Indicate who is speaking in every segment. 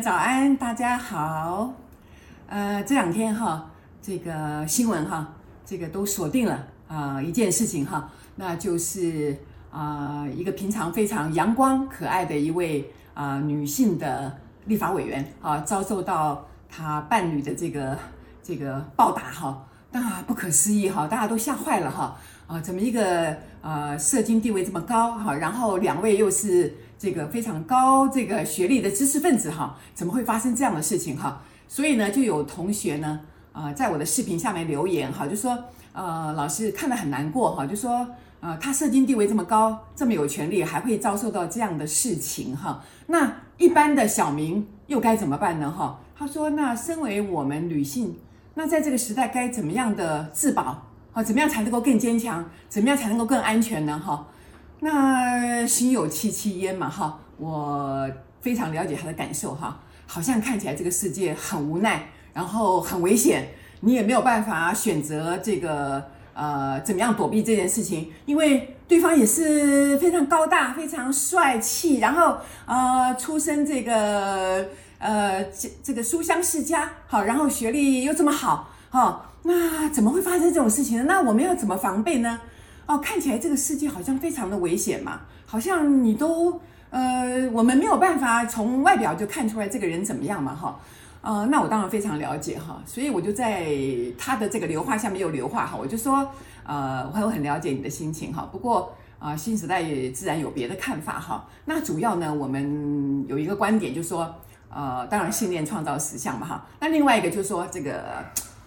Speaker 1: 早安，大家好。呃，这两天哈，这个新闻哈，这个都锁定了啊、一件事情哈，那就是啊、一个平常非常阳光可爱的一位啊、女性的立法委员啊，遭受到她伴侣的这个这个暴打哈，啊不可思议哈，大家都吓坏了哈啊，怎么一个呃社经地位这么高哈，然后两位又是。这个非常高这个学历的知识分子哈，怎么会发生这样的事情哈？所以呢，就有同学呢，啊，在我的视频下面留言哈，就说，呃，老师看得很难过哈，就说，呃，他社经地位这么高，这么有权利，还会遭受到这样的事情哈。那一般的小民又该怎么办呢哈？他说，那身为我们女性，那在这个时代该怎么样的自保啊？怎么样才能够更坚强？怎么样才能够更安全呢哈？那心有戚戚焉嘛，哈，我非常了解他的感受，哈，好像看起来这个世界很无奈，然后很危险，你也没有办法选择这个呃怎么样躲避这件事情，因为对方也是非常高大、非常帅气，然后呃出身这个呃这这个书香世家，好，然后学历又这么好，哈，那怎么会发生这种事情呢？那我们要怎么防备呢？哦，看起来这个世界好像非常的危险嘛，好像你都呃，我们没有办法从外表就看出来这个人怎么样嘛，哈，呃，那我当然非常了解哈，所以我就在他的这个留话下面又留话哈，我就说，呃，我还很了解你的心情哈，不过啊，新时代也自然有别的看法哈，那主要呢，我们有一个观点就是说，呃，当然信念创造实相嘛哈，那另外一个就是说这个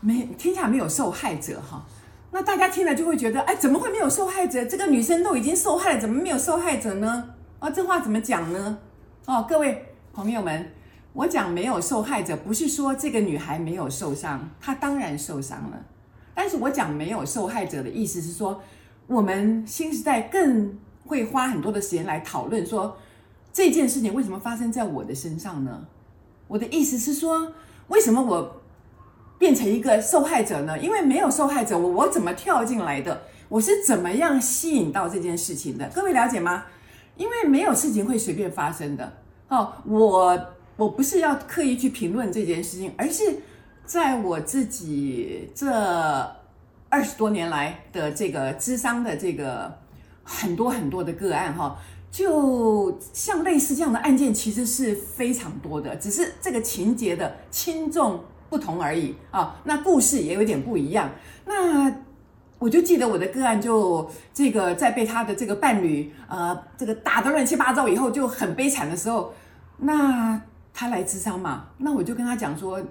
Speaker 1: 没天下没有受害者哈。那大家听了就会觉得，哎，怎么会没有受害者？这个女生都已经受害了，怎么没有受害者呢？哦，这话怎么讲呢？哦，各位朋友们，我讲没有受害者，不是说这个女孩没有受伤，她当然受伤了。但是我讲没有受害者的意思是说，我们新时代更会花很多的时间来讨论说，这件事情为什么发生在我的身上呢？我的意思是说，为什么我？变成一个受害者呢？因为没有受害者，我我怎么跳进来的？我是怎么样吸引到这件事情的？各位了解吗？因为没有事情会随便发生的。哦，我我不是要刻意去评论这件事情，而是在我自己这二十多年来的这个咨商的这个很多很多的个案哈，就像类似这样的案件，其实是非常多的，只是这个情节的轻重。不同而已啊，那故事也有点不一样。那我就记得我的个案，就这个在被他的这个伴侣呃这个打得乱七八糟以后，就很悲惨的时候，那他来自商嘛，那我就跟他讲说，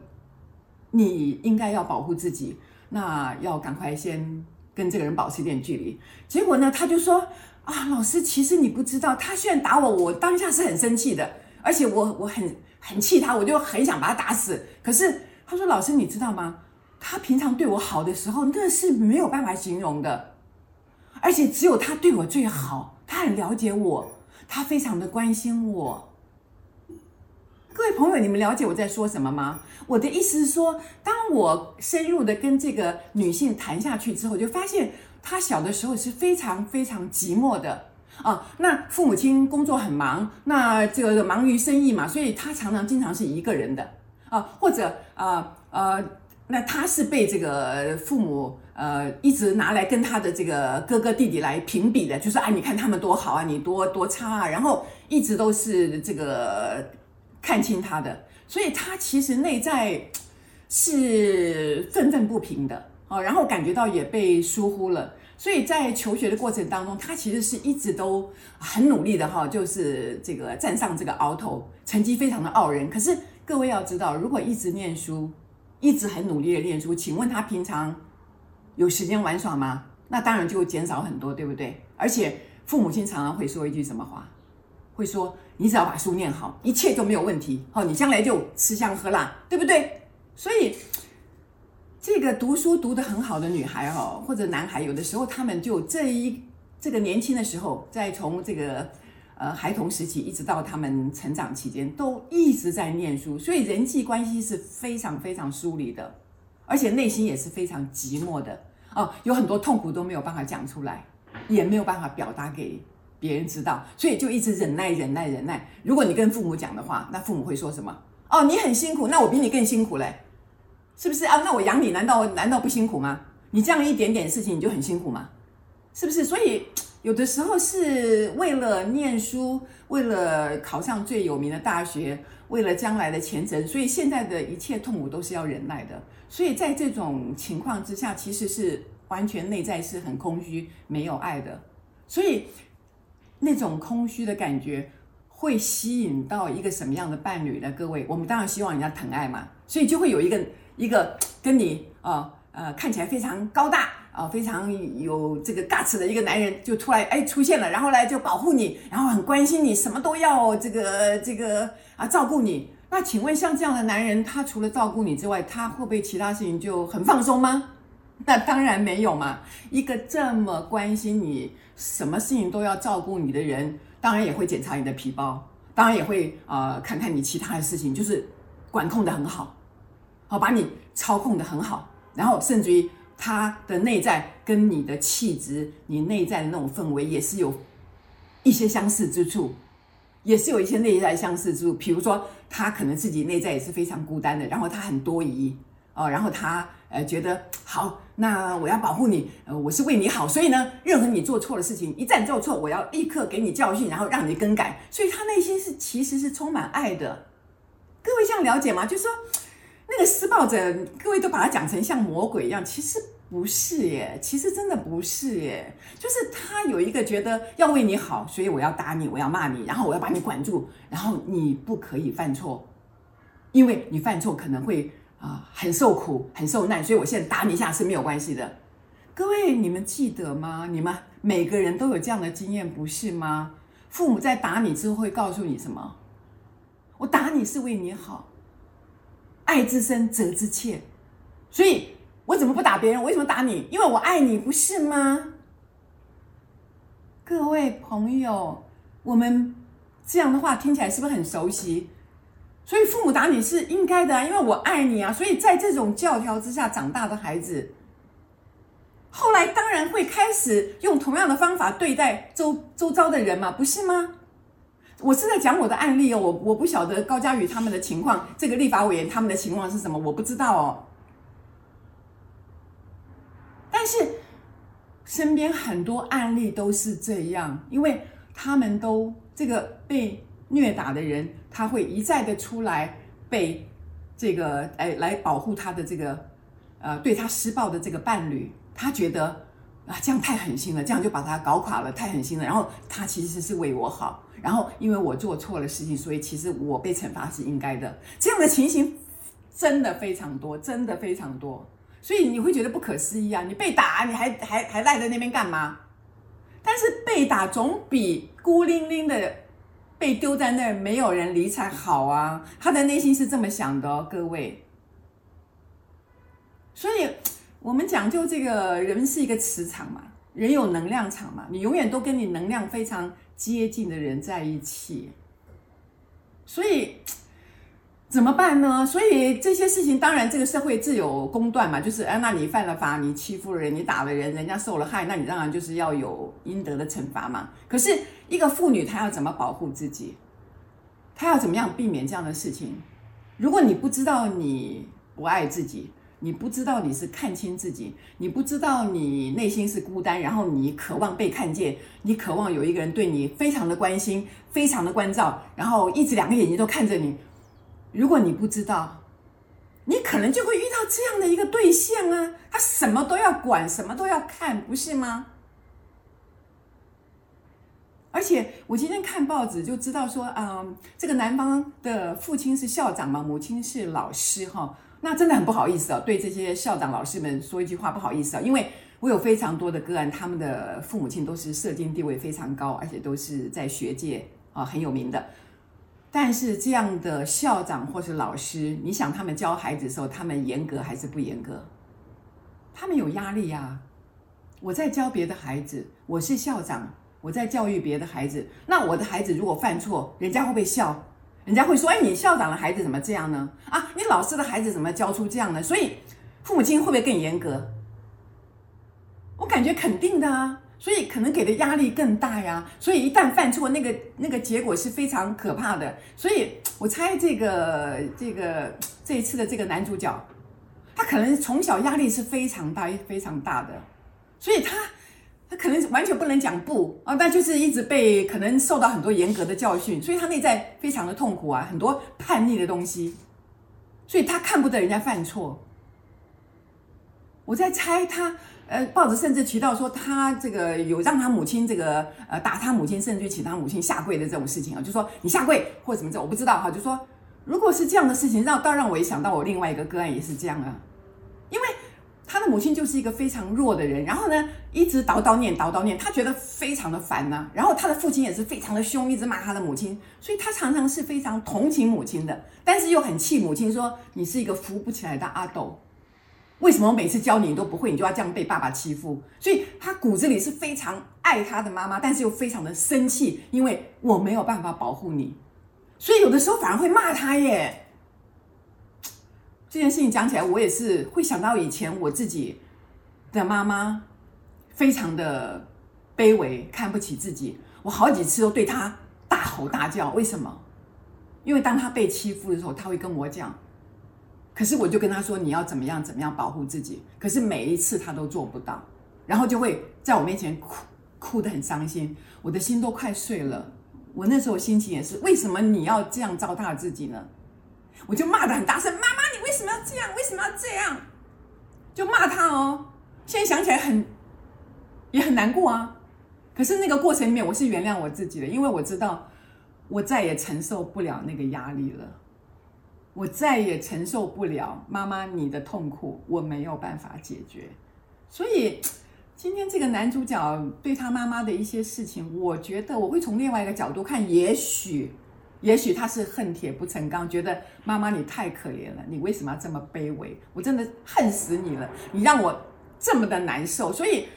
Speaker 1: 你应该要保护自己，那要赶快先跟这个人保持一点距离。结果呢，他就说啊，老师，其实你不知道，他虽然打我，我当下是很生气的，而且我我很很气他，我就很想把他打死，可是。他说：“老师，你知道吗？他平常对我好的时候，那是没有办法形容的。而且只有他对我最好，他很了解我，他非常的关心我。各位朋友，你们了解我在说什么吗？我的意思是说，当我深入的跟这个女性谈下去之后，就发现她小的时候是非常非常寂寞的啊。那父母亲工作很忙，那这个忙于生意嘛，所以她常常经常是一个人的。”啊，或者啊呃，那他是被这个父母呃一直拿来跟他的这个哥哥弟弟来评比的，就是啊，你看他们多好啊，你多多差啊，然后一直都是这个看清他的，所以他其实内在是愤愤不平的啊，然后感觉到也被疏忽了，所以在求学的过程当中，他其实是一直都很努力的哈，就是这个站上这个鳌头，成绩非常的傲人，可是。各位要知道，如果一直念书，一直很努力的念书，请问他平常有时间玩耍吗？那当然就会减少很多，对不对？而且父母亲常常会说一句什么话？会说：“你只要把书念好，一切都没有问题。好，你将来就吃香喝辣，对不对？”所以，这个读书读得很好的女孩哈，或者男孩，有的时候他们就这一这个年轻的时候，在从这个。呃，孩童时期一直到他们成长期间，都一直在念书，所以人际关系是非常非常疏离的，而且内心也是非常寂寞的哦，有很多痛苦都没有办法讲出来，也没有办法表达给别人知道，所以就一直忍耐、忍耐、忍耐。如果你跟父母讲的话，那父母会说什么？哦，你很辛苦，那我比你更辛苦嘞，是不是啊？那我养你难道难道不辛苦吗？你这样一点点事情你就很辛苦吗？是不是？所以有的时候是为了念书，为了考上最有名的大学，为了将来的前程，所以现在的一切痛苦都是要忍耐的。所以在这种情况之下，其实是完全内在是很空虚、没有爱的。所以那种空虚的感觉。会吸引到一个什么样的伴侣呢？各位，我们当然希望人家疼爱嘛，所以就会有一个一个跟你啊呃，看起来非常高大啊、非常有这个 guts 的一个男人就突然哎出现了，然后呢就保护你，然后很关心你，什么都要这个这个啊照顾你。那请问像这样的男人，他除了照顾你之外，他会不会其他事情就很放松吗？那当然没有嘛。一个这么关心你，什么事情都要照顾你的人。当然也会检查你的皮包，当然也会、呃、看看你其他的事情，就是管控得很好，好把你操控得很好，然后甚至于他的内在跟你的气质，你内在的那种氛围也是有一些相似之处，也是有一些内在相似之处。比如说他可能自己内在也是非常孤单的，然后他很多疑哦，然后他呃觉得好。那我要保护你，呃，我是为你好，所以呢，任何你做错的事情，一旦做错，我要立刻给你教训，然后让你更改。所以他内心是其实是充满爱的。各位这样了解吗？就是说，那个施暴者，各位都把他讲成像魔鬼一样，其实不是耶，其实真的不是耶。就是他有一个觉得要为你好，所以我要打你，我要骂你，然后我要把你管住，然后你不可以犯错，因为你犯错可能会。啊，很受苦，很受难，所以我现在打你一下是没有关系的。各位，你们记得吗？你们每个人都有这样的经验，不是吗？父母在打你之后会告诉你什么？我打你是为你好，爱之深，责之切。所以我怎么不打别人？我为什么打你？因为我爱你，不是吗？各位朋友，我们这样的话听起来是不是很熟悉？所以父母打你是应该的啊，因为我爱你啊。所以在这种教条之下长大的孩子，后来当然会开始用同样的方法对待周周遭的人嘛，不是吗？我是在讲我的案例哦，我我不晓得高嘉宇他们的情况，这个立法委员他们的情况是什么，我不知道哦。但是身边很多案例都是这样，因为他们都这个被。虐打的人，他会一再的出来被这个哎来保护他的这个呃对他施暴的这个伴侣，他觉得啊这样太狠心了，这样就把他搞垮了，太狠心了。然后他其实是为我好，然后因为我做错了事情，所以其实我被惩罚是应该的。这样的情形真的非常多，真的非常多。所以你会觉得不可思议啊！你被打，你还还还赖在那边干嘛？但是被打总比孤零零的。被丢在那儿，没有人理才好啊！他的内心是这么想的，各位。所以，我们讲究这个人是一个磁场嘛，人有能量场嘛，你永远都跟你能量非常接近的人在一起。所以。怎么办呢？所以这些事情，当然这个社会自有公断嘛，就是哎，那你犯了法，你欺负了人，你打了人，人家受了害，那你当然就是要有应得的惩罚嘛。可是一个妇女，她要怎么保护自己？她要怎么样避免这样的事情？如果你不知道你不爱自己，你不知道你是看清自己，你不知道你内心是孤单，然后你渴望被看见，你渴望有一个人对你非常的关心，非常的关照，然后一直两个眼睛都看着你。如果你不知道，你可能就会遇到这样的一个对象啊，他什么都要管，什么都要看，不是吗？而且我今天看报纸就知道说，嗯，这个男方的父亲是校长嘛，母亲是老师哈，那真的很不好意思啊，对这些校长老师们说一句话，不好意思啊，因为我有非常多的个案，他们的父母亲都是社经地位非常高，而且都是在学界啊很有名的。但是这样的校长或是老师，你想他们教孩子的时候，他们严格还是不严格？他们有压力呀。我在教别的孩子，我是校长，我在教育别的孩子。那我的孩子如果犯错，人家会不会笑？人家会说：“哎，你校长的孩子怎么这样呢？啊，你老师的孩子怎么教出这样呢？”所以父母亲会不会更严格？我感觉肯定的啊。所以可能给的压力更大呀。所以一旦犯错，那个那个结果是非常可怕的。所以我猜这个这个这一次的这个男主角，他可能从小压力是非常大非常大的，所以他他可能完全不能讲不啊，但就是一直被可能受到很多严格的教训，所以他内在非常的痛苦啊，很多叛逆的东西，所以他看不得人家犯错。我在猜他。呃，报纸甚至提到说，他这个有让他母亲这个呃打他母亲，甚至请他母亲下跪的这种事情啊，就说你下跪或什么这，我不知道哈。就说如果是这样的事情，让倒让我也想到我另外一个个案也是这样啊，他的母亲就是一个非常弱的人，然后呢一直叨叨念叨叨念，他觉得非常的烦呐、然后他的父亲也是非常的凶，一直骂他的母亲，所以他常常是非常同情母亲的，但是又很气母亲，说你是一个扶不起来的阿斗。为什么我每次教你你都不会，你就要这样被爸爸欺负？所以他骨子里是非常爱他的妈妈，但是又非常的生气，因为我没有办法保护你，所以有的时候反而会骂他耶。这件事情讲起来，我也是会想到以前我自己的妈妈，非常的卑微，看不起自己。我好几次都对她大吼大叫，为什么？因为当她被欺负的时候，她会跟我讲。可是我就跟她说，你要怎么样怎么样保护自己，可是每一次她都做不到，然后就会在我面前哭，哭得很伤心，我的心都快碎了。我那时候心情也是，为什么你要这样糟蹋自己呢？我就骂得很大声，妈，为什么要这样？为什么要这样？就骂他哦。现在想起来很，也很难过啊。可是那个过程里面，我是原谅我自己的，因为我知道我再也承受不了那个压力了。我再也承受不了妈妈你的痛苦，我没有办法解决，所以今天这个男主角对他妈妈的一些事情，我觉得我会从另外一个角度看，也许，也许他是恨铁不成钢，觉得妈妈你太可怜了，你为什么要这么卑微？我真的恨死你了，你让我这么的难受，所以，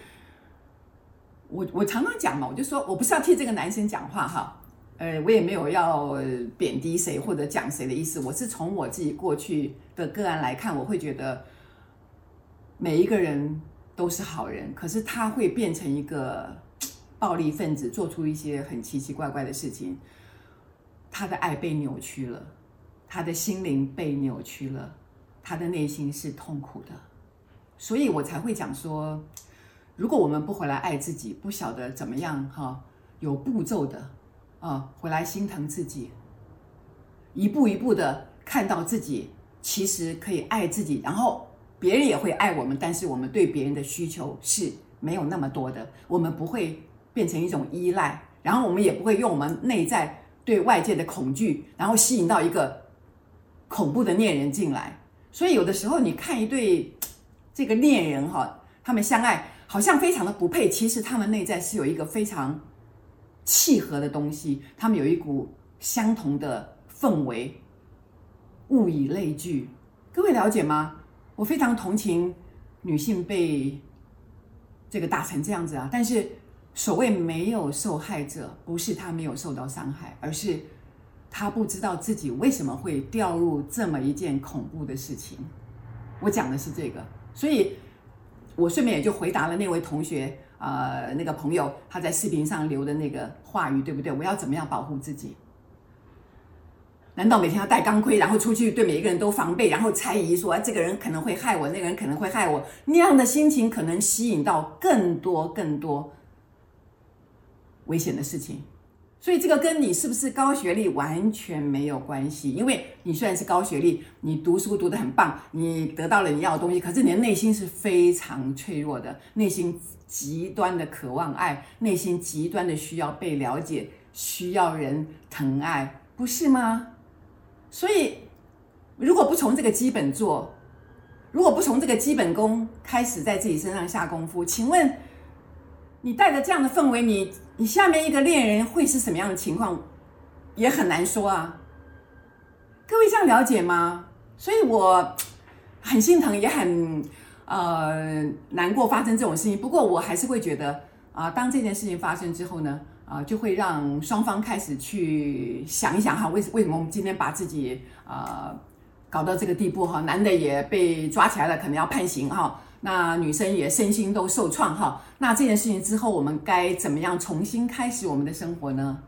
Speaker 1: 我我常常讲嘛，我就说我不是要替这个男生讲话哈。呃，我也没有要贬低谁或者讲谁的意思，我是从我自己过去的个案来看，我会觉得每一个人都是好人，可是他会变成一个暴力分子，做出一些很奇奇怪怪的事情，他的爱被扭曲了，他的心灵被扭曲了，他的内心是痛苦的，所以我才会讲说，如果我们不回来爱自己，不晓得怎么样哈，有步骤的。啊，回来心疼自己，一步一步的看到自己其实可以爱自己，然后别人也会爱我们，但是我们对别人的需求是没有那么多的，我们不会变成一种依赖，然后我们也不会用我们内在对外界的恐惧，然后吸引到一个恐怖的恋人进来。所以有的时候你看一对这个恋人哈，他们相爱好像非常的不配，其实他们内在是有一个非常。契合的东西，他们有一股相同的氛围，物以类聚。各位了解吗？我非常同情女性被这个打成这样子啊！但是所谓没有受害者，不是他没有受到伤害，而是他不知道自己为什么会掉入这么一件恐怖的事情。我讲的是这个，所以我顺便也就回答了那位同学。呃，那个朋友他在视频上留的那个话语，对不对？我要怎么样保护自己？难道每天要戴钢盔，然后出去对每一个人都防备，然后猜疑说，这个人可能会害我，那个人可能会害我？那样的心情可能吸引到更多更多危险的事情。所以这个跟你是不是高学历完全没有关系，因为你虽然是高学历，你读书读得很棒，你得到了你要的东西，可是你的内心是非常脆弱的，内心极端的渴望爱，内心极端的需要被了解，需要人疼爱，不是吗？所以，如果不从这个基本做，如果不从这个基本功开始在自己身上下功夫，请问？你带着这样的氛围，你你下面一个恋人会是什么样的情况，也很难说啊。各位这样了解吗？所以我很心疼，也很呃难过发生这种事情。不过我还是会觉得啊、当这件事情发生之后呢，啊、就会让双方开始去想一想哈，为为什么我们今天把自己啊、搞到这个地步哈？男的也被抓起来了，可能要判刑哈。那女生也身心都受创哈。那这件事情之后，我们该怎么样重新开始我们的生活呢？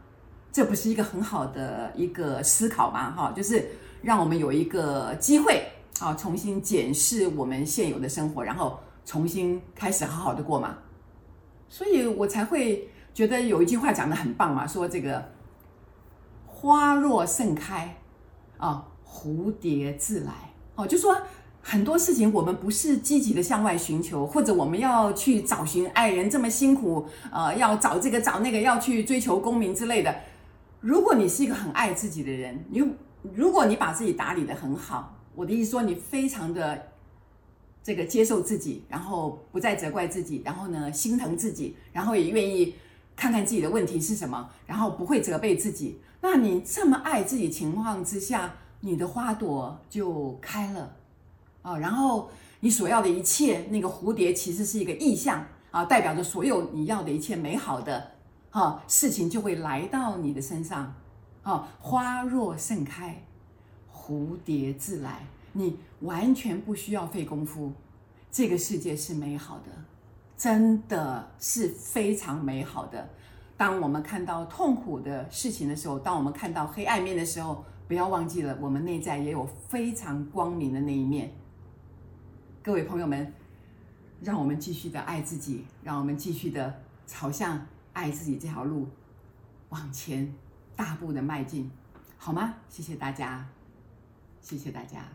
Speaker 1: 这不是一个很好的一个思考吗？哈，就是让我们有一个机会啊，重新检视我们现有的生活，然后重新开始好好的过嘛。所以我才会觉得有一句话讲得很棒嘛，说这个花若盛开啊，蝴蝶自来。哦，就说很多事情我们不是积极的向外寻求，或者我们要去找寻爱人这么辛苦，呃，要找这个找那个，要去追求功名之类的。如果你是一个很爱自己的人，你如果你把自己打理得很好，我的意思说你非常的这个接受自己，然后不再责怪自己，然后呢心疼自己，然后也愿意看看自己的问题是什么，然后不会责备自己。那你这么爱自己情况之下，你的花朵就开了啊，然后你所要的一切，那个蝴蝶其实是一个意象啊，代表着所有你要的一切美好的。啊，事情就会来到你的身上。啊，花若盛开，蝴蝶自来。你完全不需要费功夫，这个世界是美好的，真的是非常美好的。当我们看到痛苦的事情的时候，当我们看到黑暗面的时候，不要忘记了，我们内在也有非常光明的那一面。各位朋友们，让我们继续的爱自己，让我们继续的朝向。爱自己这条路，往前大步的迈进，好吗？谢谢大家，谢谢大家。